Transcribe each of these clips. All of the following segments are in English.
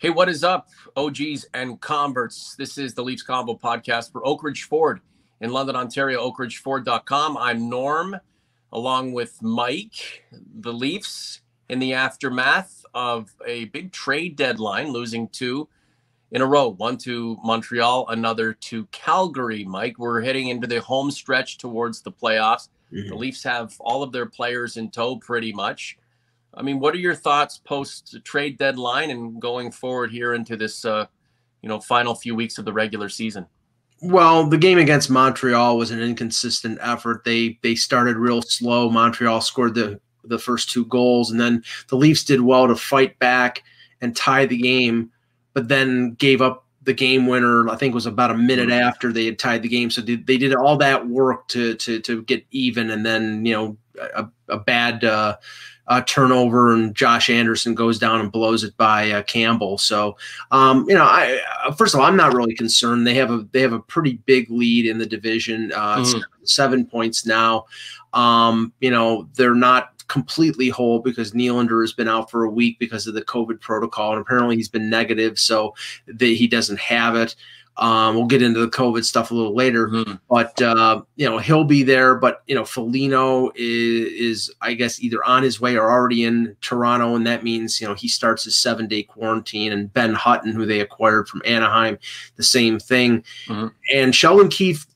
Hey, what is up, OGs and converts? This is the Leafs Convo podcast for Oakridge Ford in London, Ontario, oakridgeford.com. I'm Norm, along with Mike. The Leafs, in the aftermath of a big trade deadline, losing two in a row one to Montreal, another to Calgary. Mike, we're heading into the home stretch towards the playoffs. Mm-hmm. The Leafs have all of their players in tow pretty much. I mean, what are your thoughts post trade deadline and going forward here into this, uh, you know, final few weeks of the regular season? Well, the game against Montreal was an inconsistent effort. They they started real slow. Montreal scored the the first two goals, and then the Leafs did well to fight back and tie the game, but then gave up the game winner. I think was about a minute mm-hmm. after they had tied the game. So they, they did all that work to to to get even, and then you know a, a bad. Uh, uh, turnover and Josh Anderson goes down and blows it by uh, Campbell. So, um, you know, I uh, first of all, I'm not really concerned. They have a they have a pretty big lead in the division, uh, mm. seven points now. Um, you know, they're not completely whole because Nylander has been out for a week because of the COVID protocol, and apparently he's been negative, so they, he doesn't have it. Um, we'll get into the COVID stuff a little later, mm-hmm. but uh, you know he'll be there. But you know, Foligno is, is, I guess, either on his way or already in Toronto, and that means you know he starts his seven day quarantine. And Ben Hutton, who they acquired from Anaheim, the same thing. Mm-hmm. And Sheldon Keefe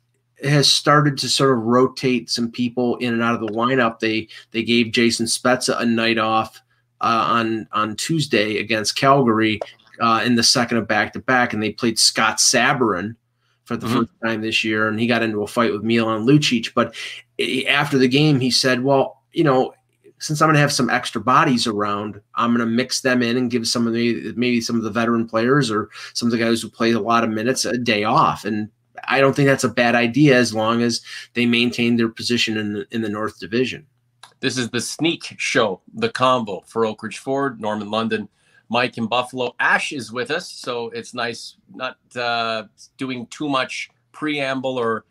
has started to sort of rotate some people in and out of the lineup. They they gave Jason Spezza a night off uh, on on Tuesday against Calgary, uh, in the second of back to back, and they played Scott Sabourin for the mm-hmm. first time this year, and he got into a fight with Milan Lucic. But after the game, he said, "Well, you know." Since I'm going to have some extra bodies around, I'm going to mix them in and give some of the maybe some of the veteran players or some of the guys who play a lot of minutes a day off. And I don't think that's a bad idea as long as they maintain their position in the, in the North Division. This is the sneak show, the convo for Oakridge Ford, Norman London, Mike in Buffalo. Ash is with us, so it's nice not uh, doing too much preamble or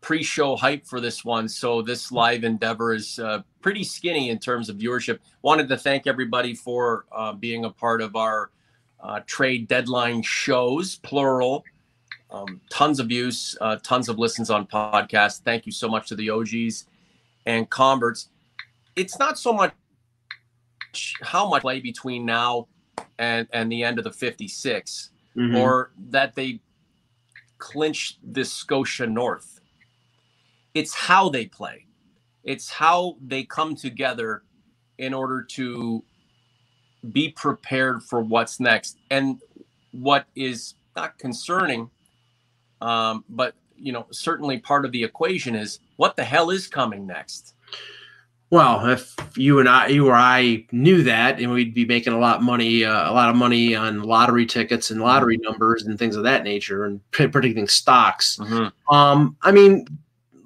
pre-show hype for this one. So this live endeavor is uh, pretty skinny in terms of viewership. Wanted to thank everybody for uh, being a part of our uh, trade deadline shows, plural. Um, tons of views, uh, tons of listens on podcasts. Thank you so much to the OGs and converts. It's not so much how much play between now and and the end of the 56 mm-hmm. or that they clinch this Scotia North. It's how they play. It's how they come together in order to be prepared for what's next. And what is not concerning, um, but you know, certainly part of the equation is what the hell is coming next. Well, if you and I, you or I knew that, and we'd be making a lot of money, uh, a lot of money on lottery tickets and lottery numbers and things of that nature, and predicting stocks. Mm-hmm. Um, I mean,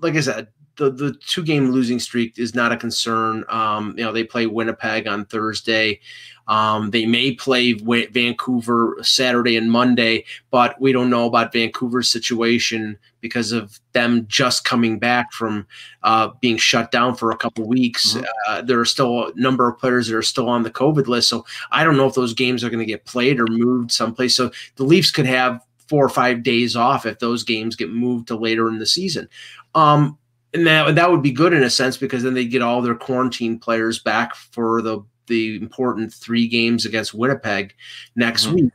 like I said, the the two game losing streak is not a concern. Um, you know, they play Winnipeg on Thursday. Um, they may play w- Vancouver Saturday and Monday, but we don't know about Vancouver's situation because of them just coming back from uh, being shut down for a couple weeks. Mm-hmm. Uh, there are still a number of players that are still on the COVID list, so I don't know if those games are going to get played or moved someplace. So the Leafs could have four or five days off if those games get moved to later in the season. Um, and that that would be good in a sense because then they get all their quarantine players back for the the important three games against Winnipeg next mm-hmm. week.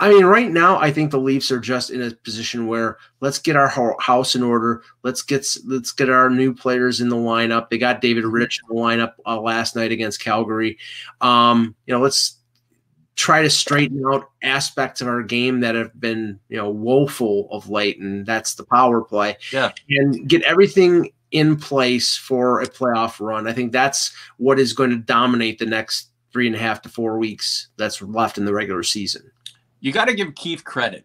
I mean, right now, I think the Leafs are just in a position where let's get our house in order. Let's get let's get our new players in the lineup. They got David mm-hmm. In the lineup uh, last night against Calgary. Um, you know, let's try to straighten out aspects of our game that have been you know woeful of late, and that's the power play. Yeah, and get everything in place for a playoff run. I think that's what is going to dominate the next three and a half to four weeks that's left in the regular season. You got to give Keefe credit.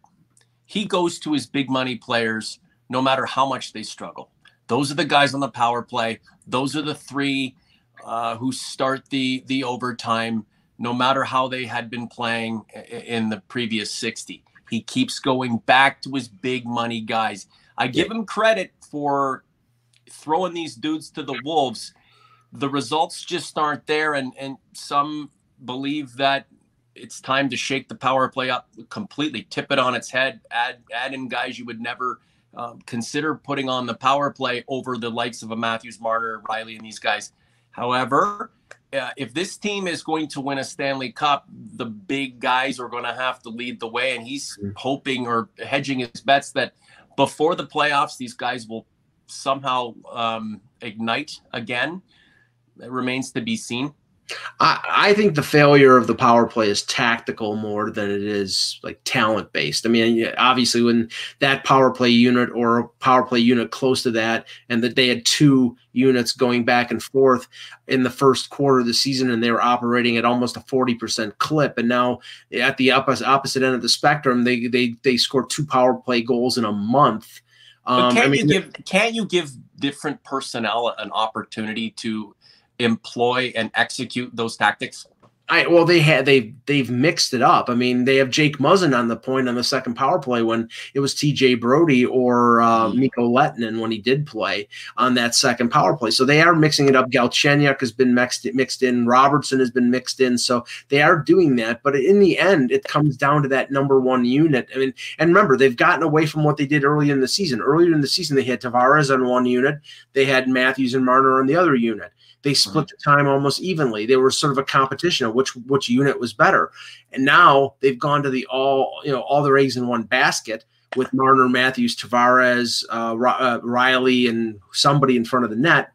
He goes to his big money players no matter how much they struggle. Those are the guys on the power play. Those are the three uh, who start the the overtime no matter how they had been playing in the previous 60. He keeps going back to his big money guys. I give him credit for throwing these dudes to the wolves. The results just aren't there, and and some believe that it's time to shake the power play up completely, tip it on its head, add add in guys you would never um, consider putting on the power play over the likes of a Matthews, Marner, Rielly, and these guys. However, uh, if this team is going to win a Stanley Cup, the big guys are going to have to lead the way, and he's mm-hmm. hoping or hedging his bets that before the playoffs, these guys will somehow um, ignite again. It remains to be seen. I, I think the failure of the power play is tactical more than it is like talent based. I mean, obviously, when that power play unit or a power play unit close to that, and that they had two units going back and forth in the first quarter of the season, and they were operating at almost a forty percent clip, and now at the opposite opposite end of the spectrum, they they they scored two power play goals in a month. Um, can't I mean, you give can't you give different personnel an opportunity to employ and execute those tactics? I well they had they they've mixed it up. I mean they have Jake Muzzin on the point on the second power play when it was T.J. Brodie or uh, mm-hmm. Mikko Lehtonen when he did play on that second power play. So they are mixing it up. Galchenyuk has been mixed mixed in. Robertson has been mixed in. So they are doing that. But in the end, it comes down to that number one unit. I mean, and remember they've gotten away from what they did early in the season. Earlier in the season they had Tavares on one unit, they had Matthews and Marner on the other unit. They split the time almost evenly. They were sort of a competition of which which unit was better. And now they've gone to the all you know all their eggs in one basket with Marner, Matthews, Tavares, uh, uh, Rielly, and somebody in front of the net.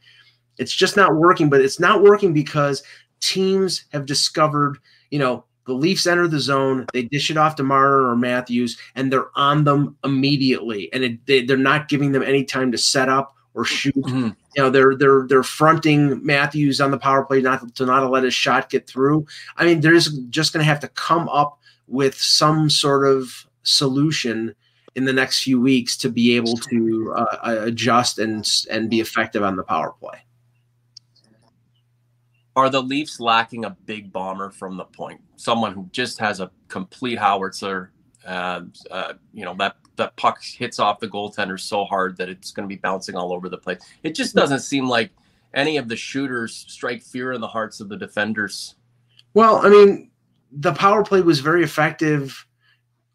It's just not working. But it's not working because teams have discovered you know the Leafs enter the zone, they dish it off to Marner or Matthews, and they're on them immediately. And it, they, they're not giving them any time to set up or shoot. Mm-hmm. You know, they're they're they're fronting Matthews on the power play not to not let his shot get through. I mean, there's just going to have to come up with some sort of solution in the next few weeks to be able to uh, adjust and and be effective on the power play. Are the Leafs lacking a big bomber from the point? Someone who just has a complete howitzer. Uh, uh, you know that that puck hits off the goaltender so hard that it's going to be bouncing all over the place. It just doesn't seem like any of the shooters strike fear in the hearts of the defenders. Well, I mean, the power play was very effective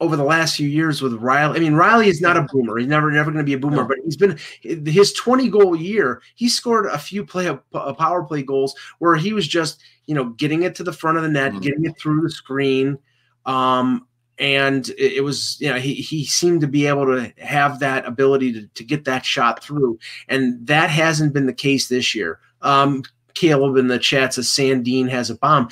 over the last few years with Rielly. I mean, Rielly is not a boomer. He's never never going to be a boomer, no. but he's been his 20 goal year. He scored a few play a power play goals where he was just, you know, getting it to the front of the net, mm-hmm. getting it through the screen. Um, and it, was you know he he seemed to be able to have that ability to, to get that shot through and that hasn't been the case this year um, Caleb in the chat says Sandin has a bomb.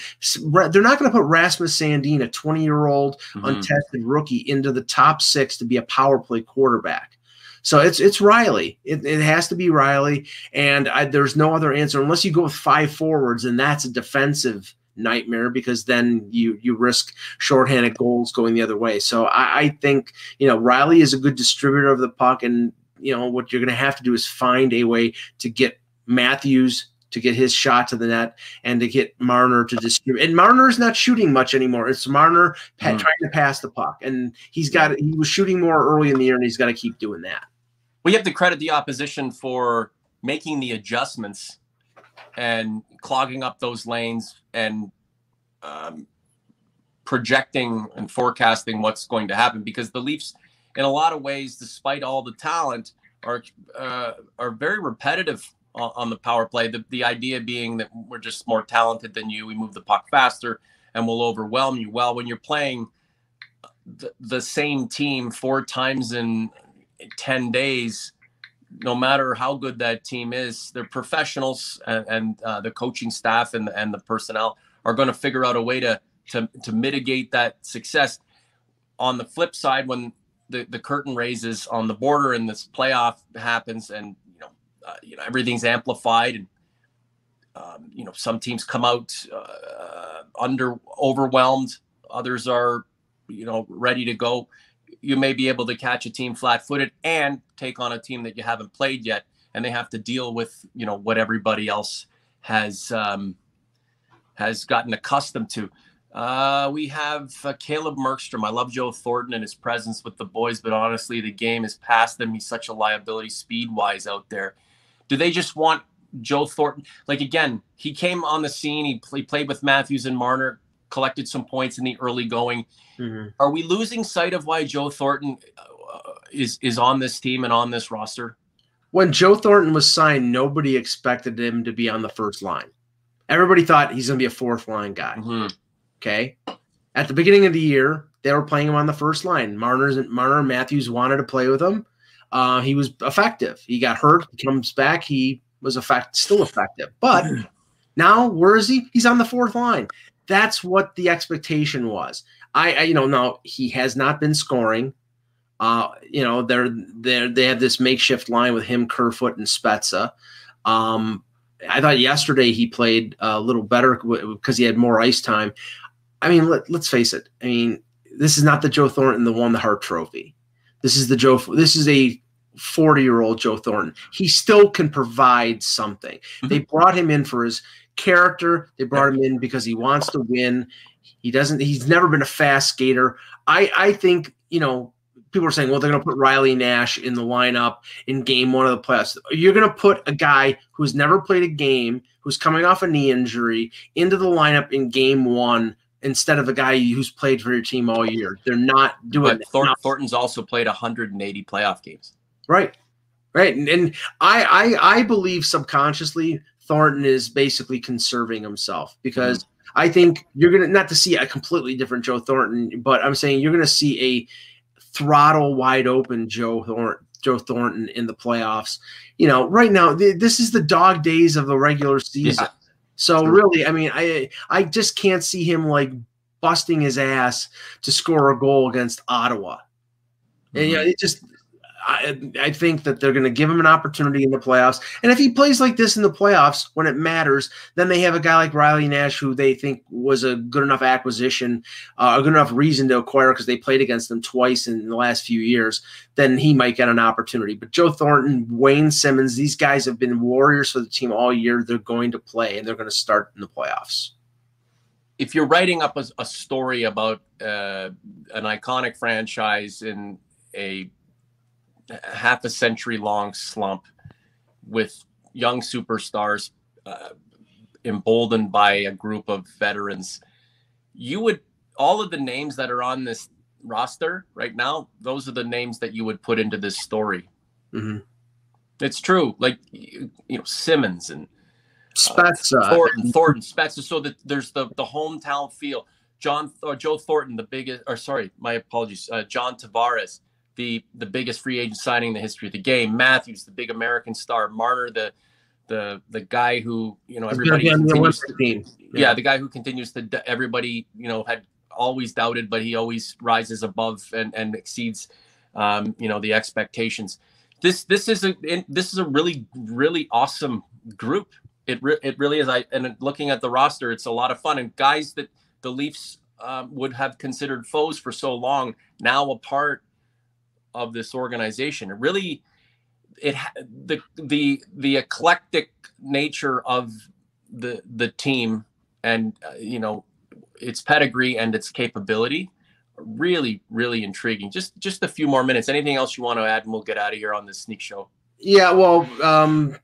They're not going to put Rasmus Sandin a 20 year old mm-hmm. untested rookie, into the top six to be a power play quarterback. So it's it's Rielly. It, it has to be Rielly, and I, there's no other answer unless you go with five forwards, and that's a defensive nightmare because then you you risk shorthanded goals going the other way. So I, I think you know Rielly is a good distributor of the puck, and you know what you're going to have to do is find a way to get Matthews to get his shot to the net and to get Marner to distribute. And Marner's not shooting much anymore. It's Marner mm. trying to pass the puck, and he's got he was shooting more early in the year, and he's got to keep doing that. We have to credit the opposition for making the adjustments and clogging up those lanes and um, projecting and forecasting what's going to happen because the Leafs, in a lot of ways, despite all the talent, are uh, are very repetitive on, on, the power play. The, the idea being that we're just more talented than you. We move the puck faster and we'll overwhelm you. Well, when you're playing the, the same team four times in 10 days, no matter how good that team is, they're professionals, and, and uh, the coaching staff and and the personnel are going to figure out a way to to to mitigate that success. On the flip side, when the the curtain raises on the border and this playoff happens, and you know uh, you know everything's amplified, and um, you know some teams come out uh, under overwhelmed, others are you know ready to go you may be able to catch a team flat-footed and take on a team that you haven't played yet, and they have to deal with you know what everybody else has um, has gotten accustomed to. Uh, we have uh, Caleb Merkstrom. I love Joe Thornton and his presence with the boys, but honestly, the game is past them. He's such a liability speed-wise out there. Do they just want Joe Thornton? Like again, he came on the scene. He, he played with Matthews and Marner collected some points in the early going. Mm-hmm. Are we losing sight of why Joe Thornton uh, is is on this team and on this roster? When Joe Thornton was signed, nobody expected him to be on the first line. Everybody thought he's going to be a fourth line guy. Mm-hmm. Okay. At the beginning of the year, they were playing him on the first line. Marner's Marner and Matthews wanted to play with him. Uh, he was effective. He got hurt. He comes back. He was effect still effective. But now where is he? He's on the fourth line. That's what the expectation was. I, I you know, now he has not been scoring. Uh, you know, they're they they have this makeshift line with him, Kerfoot, and Spezza. Um, I thought yesterday he played a little better because he had more ice time. I mean, let, let's face it. I mean, this is not the Joe Thornton that won the Hart Trophy. This is the Joe. This is a 40 year old Joe Thornton. He still can provide something. Mm-hmm. They brought him in for his character. They brought him in because he wants to win. He doesn't. He's never been a fast skater. I I think you know people are saying, well, they're going to put Riley Nash in the lineup in game one of the playoffs. You're going to put a guy who's never played a game, who's coming off a knee injury, into the lineup in game one instead of a guy who's played for your team all year. They're not doing but Thor- Thornton's also played 180 playoff games. Right. Right. And, and I, I I believe subconsciously Thornton is basically conserving himself because mm-hmm. I think you're gonna not to see a completely different Joe Thornton, but I'm saying you're gonna see a throttle wide open Joe Thornton Joe Thornton in the playoffs. You know, right now th- this is the dog days of the regular season. Yeah. So really, I mean, I I just can't see him like busting his ass to score a goal against Ottawa. Mm-hmm. And you know, it just I, I think that they're going to give him an opportunity in the playoffs. And if he plays like this in the playoffs when it matters, then they have a guy like Riley Nash who they think was a good enough acquisition, uh, a good enough reason to acquire because they played against them twice in the last few years. Then he might get an opportunity. But Joe Thornton, Wayne Simmonds, these guys have been warriors for the team all year. They're going to play and they're going to start in the playoffs if you're writing up a, a story about uh, an iconic franchise in a half a century long slump with young superstars uh, emboldened by a group of veterans you would all of the names that are on this roster right now those are the names that you would put into this story mm-hmm. it's true like you, know Simmonds and Spezza. Uh, Thornton, Thornton, Spezza. So that there's the the hometown feel. John uh, Joe Thornton, the biggest, or sorry, my apologies. Uh, John Tavares, the the biggest free agent signing in the history of the game. Matthews, the big American star. Marner, the the the guy who you know everybody continues to, yeah. yeah. the guy who continues to everybody you know had always doubted, but he always rises above and and exceeds um, you know the expectations. This this is a this is a really really awesome group. It re- it really is. I and looking at the roster, it's a lot of fun and guys that the Leafs um, would have considered foes for so long now a part of this organization. It really it the the the eclectic nature of the the team and uh, you know its pedigree and its capability really really intriguing just just a few more minutes anything else you want to add and we'll get out of here on this sneak show yeah well um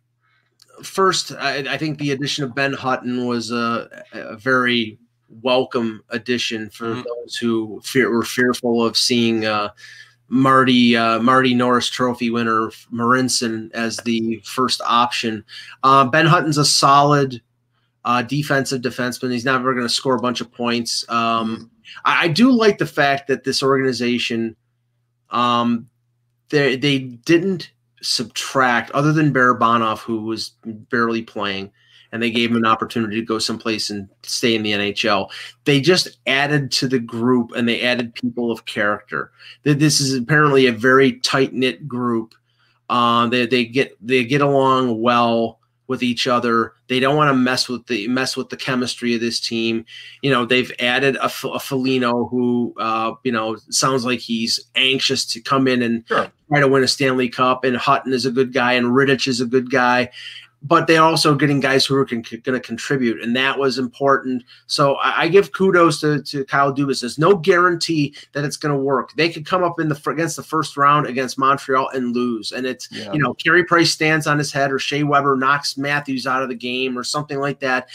first i, I think the addition of ben hutton was a, a very welcome addition for mm-hmm. those who fear, were fearful of seeing uh Marty uh, Marty Norris Trophy winner Marincin as the first option. Uh, ben Hutton's a solid uh, defensive defenseman. He's never going to score a bunch of points. Um, I, I, do like the fact that this organization, um, they they didn't subtract other than Barabanov, who was barely playing and they gave him an opportunity to go someplace and stay in the NHL. They just added to the group and they added people of character. This is apparently a very tight knit group. Uh, they, they get they get along well with each other. They don't want to mess with the mess with the chemistry of this team. You know, they've added a, a Foligno who, uh, you know, sounds like he's anxious to come in and sure. try to win a Stanley Cup. And Hutton is a good guy, and Rittich is a good guy but they're also getting guys who are going to contribute, and that was important. So I, I give kudos to, to Kyle Dubas. There's no guarantee that it's going to work. They could come up in the against the first round against Montreal and lose, and it's yeah. you know Carey Price stands on his head, or Shea Weber knocks Matthews out of the game, or something like that.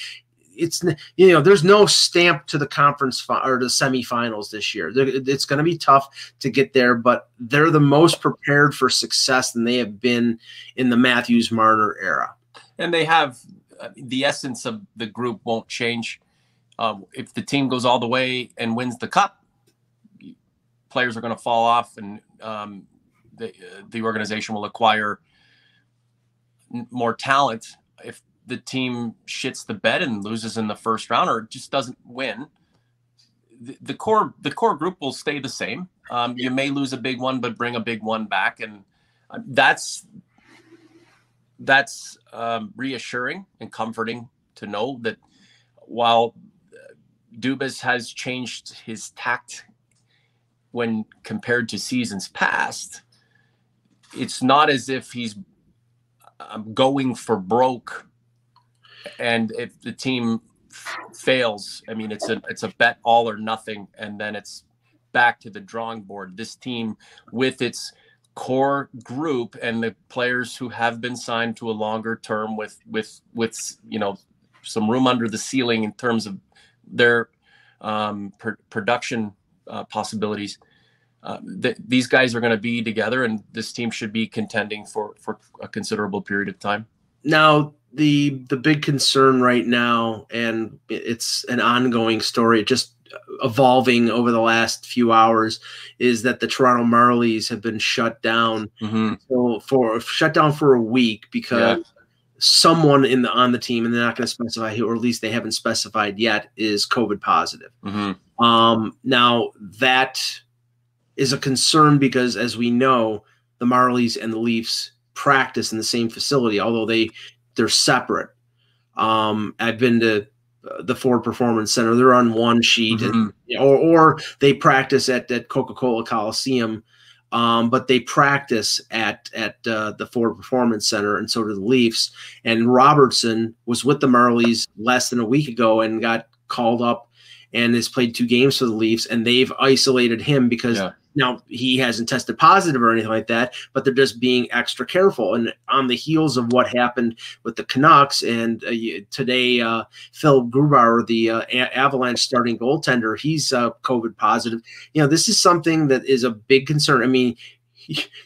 it's you know there's no stamp to the conference fi- or the semifinals this year. It's going to be tough to get there, but they're the most prepared for success than they have been in the Matthews Marner era. And they have uh, the essence of the group won't change. Uh, if the team goes all the way and wins the cup, players are going to fall off, and um, the uh, the organization will acquire more talent. If the team shits the bed and loses in the first round or just doesn't win, the, the core the core group will stay the same. Um, you may lose a big one, but bring a big one back, and uh, that's that's um, reassuring and comforting to know that while uh, Dubas has changed his tact when compared to seasons past, it's not as if he's um, going for broke and if the team fails, I mean, it's a it's a bet all or nothing, and then it's back to the drawing board. This team, with its core group and the players who have been signed to a longer term with with with you know some room under the ceiling in terms of their um, pr- production uh, possibilities. Uh, th- these guys are going to be together, and this team should be contending for for a considerable period of time. Now, the the big concern right now, and it's an ongoing story, just evolving over the last few hours, is that the Toronto Marlies have been shut down mm-hmm. so for shut down for a week because. Yeah. Someone in the on the team, and they're not going to specify who, or at least they haven't specified yet, is COVID positive. Mm-hmm. Um, now that is a concern because, as we know, the Marlies and the Leafs practice in the same facility, although they they're separate. Um, I've been to the Ford Performance Center. They're on one sheet, mm-hmm. and, or or they practice at at Coca Cola Coliseum, um, but they practice at at uh, the Ford Performance Center, and so do the Leafs. And Robertson was with the Marlies less than a week ago and got called up and has played two games for the Leafs, and they've isolated him because. Yeah now he hasn't tested positive or anything like that, but they're just being extra careful. And on the heels of what happened with the Canucks, and uh, today uh, Phil Grubauer, the uh, Avalanche starting goaltender, he's uh, COVID positive. You know, this is something that is a big concern. I mean,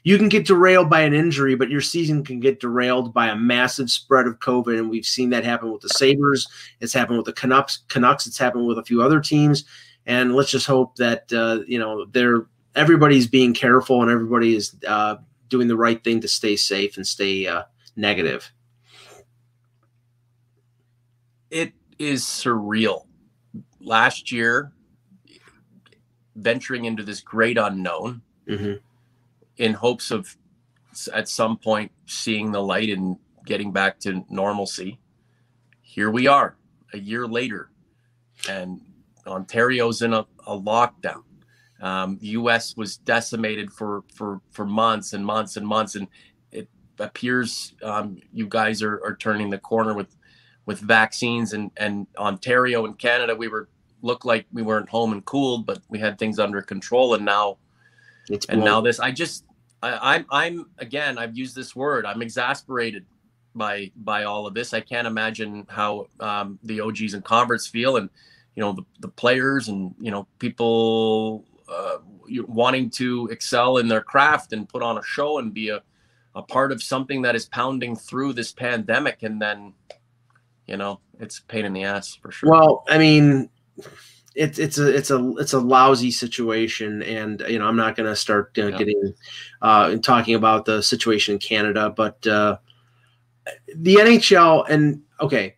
you can get derailed by an injury, but your season can get derailed by a massive spread of COVID, and we've seen that happen with the Sabres. It's happened with the Canucks. Canucks. It's happened with a few other teams. And let's just hope that uh, you know they're everybody's being careful and everybody is uh, doing the right thing to stay safe and stay uh, negative. It is surreal. Last year, venturing into this great unknown mm-hmm. in hopes of at some point seeing the light and getting back to normalcy. Here we are a year later, and Ontario's in a, a lockdown. Um, the U.S. was decimated for for for months and months and months, and it appears um, you guys are, are turning the corner with with vaccines and and Ontario and Canada. We were looked like we weren't home and cooled, but we had things under control, and now it's and now this. I just I, I'm I'm again I've used this word. I'm exasperated by by all of this. I can't imagine how um, the OGs and converts feel, and you know the, the players and you know people uh, wanting to excel in their craft and put on a show and be a, a part of something that is pounding through this pandemic and then you know it's a pain in the ass for sure well i mean it's it's a it's a it's a lousy situation and you know i'm not going to start uh, yeah. getting uh talking about the situation in canada but uh the nhl and okay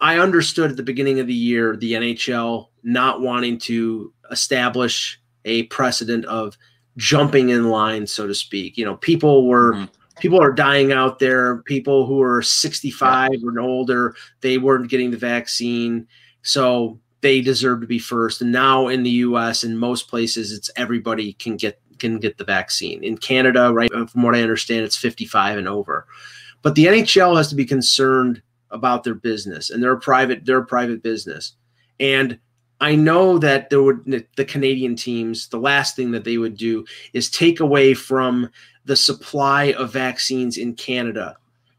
i understood at the beginning of the year the nhl not wanting to establish a precedent of jumping in line, so to speak. You know, people were mm-hmm. people are dying out there. People who are 65 yeah. or older, they weren't getting the vaccine, so they deserve to be first. And now in the U.S. in most places, it's everybody can get can get the vaccine. In Canada, right, from what I understand, it's 55 and over. But the NHL has to be concerned about their business, and they're a private they're a private business, and I know that there would the Canadian teams, the last thing that they would do is take away from the supply of vaccines in Canada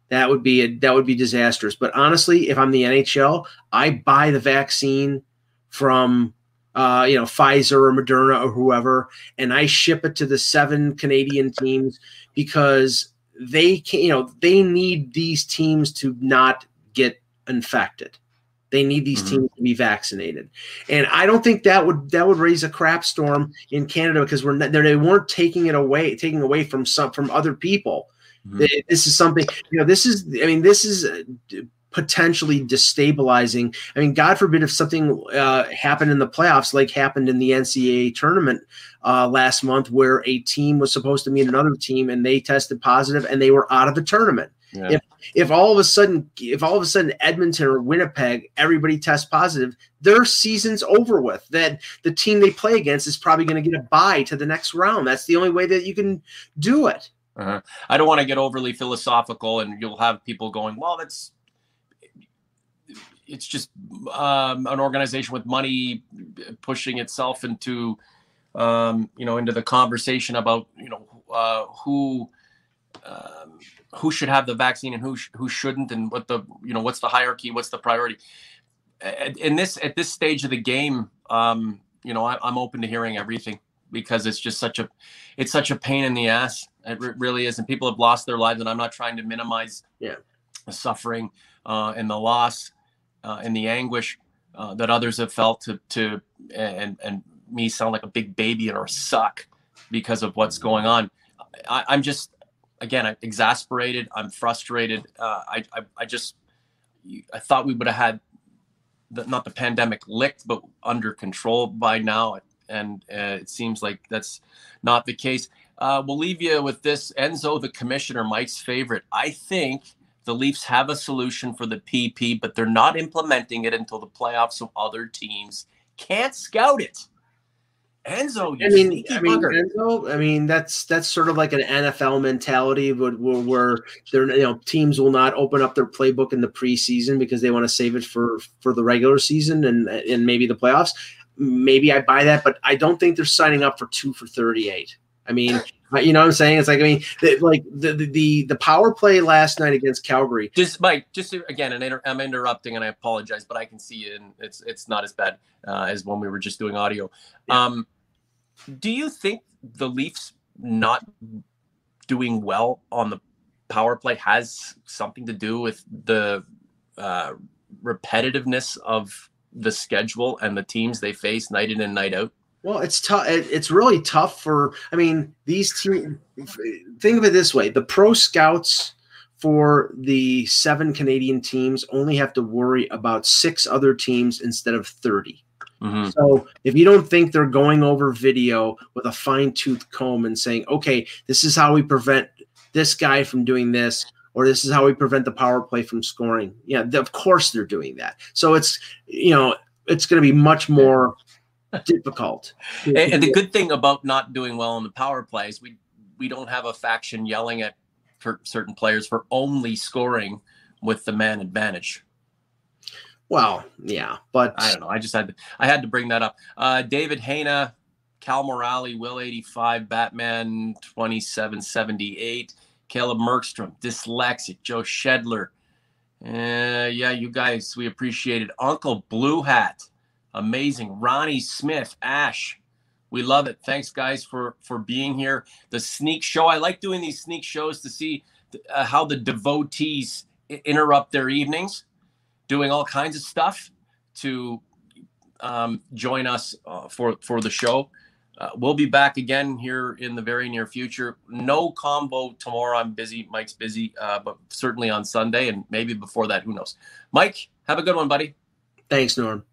That would be a, that would be disastrous. But honestly, if I'm the NHL, I buy the vaccine from uh, you know Pfizer or Moderna or whoever, and I ship it to the seven Canadian teams because they can you know they need these teams to not get infected. They need these mm-hmm. teams to be vaccinated, and I don't think that would that would raise a crap storm in Canada because we're not, they weren't taking it away, taking away from some from other people. Mm-hmm. This is something you know. This is I mean this is uh, potentially destabilizing. I mean, God forbid if something uh, happened in the playoffs, like happened in the NCAA tournament uh, last month, where a team was supposed to meet another team and they tested positive and they were out of the tournament. Yeah. If if all of a sudden if all of a sudden Edmonton or Winnipeg everybody tests positive, their season's over with. That the team they play against is probably going to get a bye to the next round. That's the only way that you can do it. Uh-huh. I don't want to get overly philosophical, and you'll have people going, "Well, that's it's just um, an organization with money pushing itself into um, you know into the conversation about you know uh, who um, who should have the vaccine and who sh- who shouldn't and what the you know what's the hierarchy what's the priority. In this at this stage of the game um, you know I, am open to hearing everything because it's just such a it's such a pain in the ass. It re- really is and people have lost their lives and i'm not trying to minimize yeah. the suffering uh, and the loss uh, and the anguish uh, that others have felt to to and and me sound like a big baby or suck because of what's going on. I, I, am just again I'm exasperated. I'm frustrated. Uh, I, I, I just I thought we would have had the, not the pandemic licked, but under control by now, and uh, it seems like that's not the case. Uh, we'll leave you with this. Enzo, the commissioner, Mike's favorite. I think the Leafs have a solution for the PP, but they're not implementing it until the playoffs, so other teams can't scout it. Enzo, I mean, I mean, Enzo, I mean, that's that's sort of like an NFL mentality, but where, where they're you know teams will not open up their playbook in the preseason because they want to save it for for the regular season and and maybe the playoffs. Maybe I buy that, but I don't think they're signing up for two for thirty eight. I mean, you know what I'm saying? It's like I mean, the, like the, the the power play last night against Calgary. Just Mike, just again, and inter- I'm interrupting, and I apologize, but I can see it, and it's it's not as bad uh, as when we were just doing audio. Yeah. Um, do you think the Leafs not doing well on the power play has something to do with the uh, repetitiveness of the schedule and the teams they face night in and night out? Well, it's tough. It's really tough for. I mean, these teams. Think of it this way: the pro scouts for the seven Canadian teams only have to worry about six other teams instead of 30. Mm-hmm. So if you don't think they're going over video with a fine tooth comb and saying, okay, this is how we prevent this guy from doing this, or this is how we prevent the power play from scoring, yeah, of course they're doing that. So it's, you know, it's going to be much more difficult. And, and, the good thing about not doing well in the power plays, we we don't have a faction yelling at certain players for only scoring with the man advantage. Well, yeah, but I don't know. I just had to I had to bring that up. Uh, David Hayna, Cal Morale, Will 85, Batman 2778, Caleb Merkstrom, Dyslexic, Joe Shedler. Uh, yeah, you guys, we appreciate it. Uncle Blue Hat, amazing. Ronnie Smith, Ash, we love it. Thanks, guys, for for being here. The sneak show. I like doing these sneak shows to see uh, how the devotees interrupt their evenings, doing all kinds of stuff to um, join us uh, for for the show. Uh, we'll be back again here in the very near future. No convo tomorrow. I'm busy. Mike's busy, uh, but certainly on Sunday and maybe before that. Who knows? Mike, have a good one, buddy. Thanks, Norm.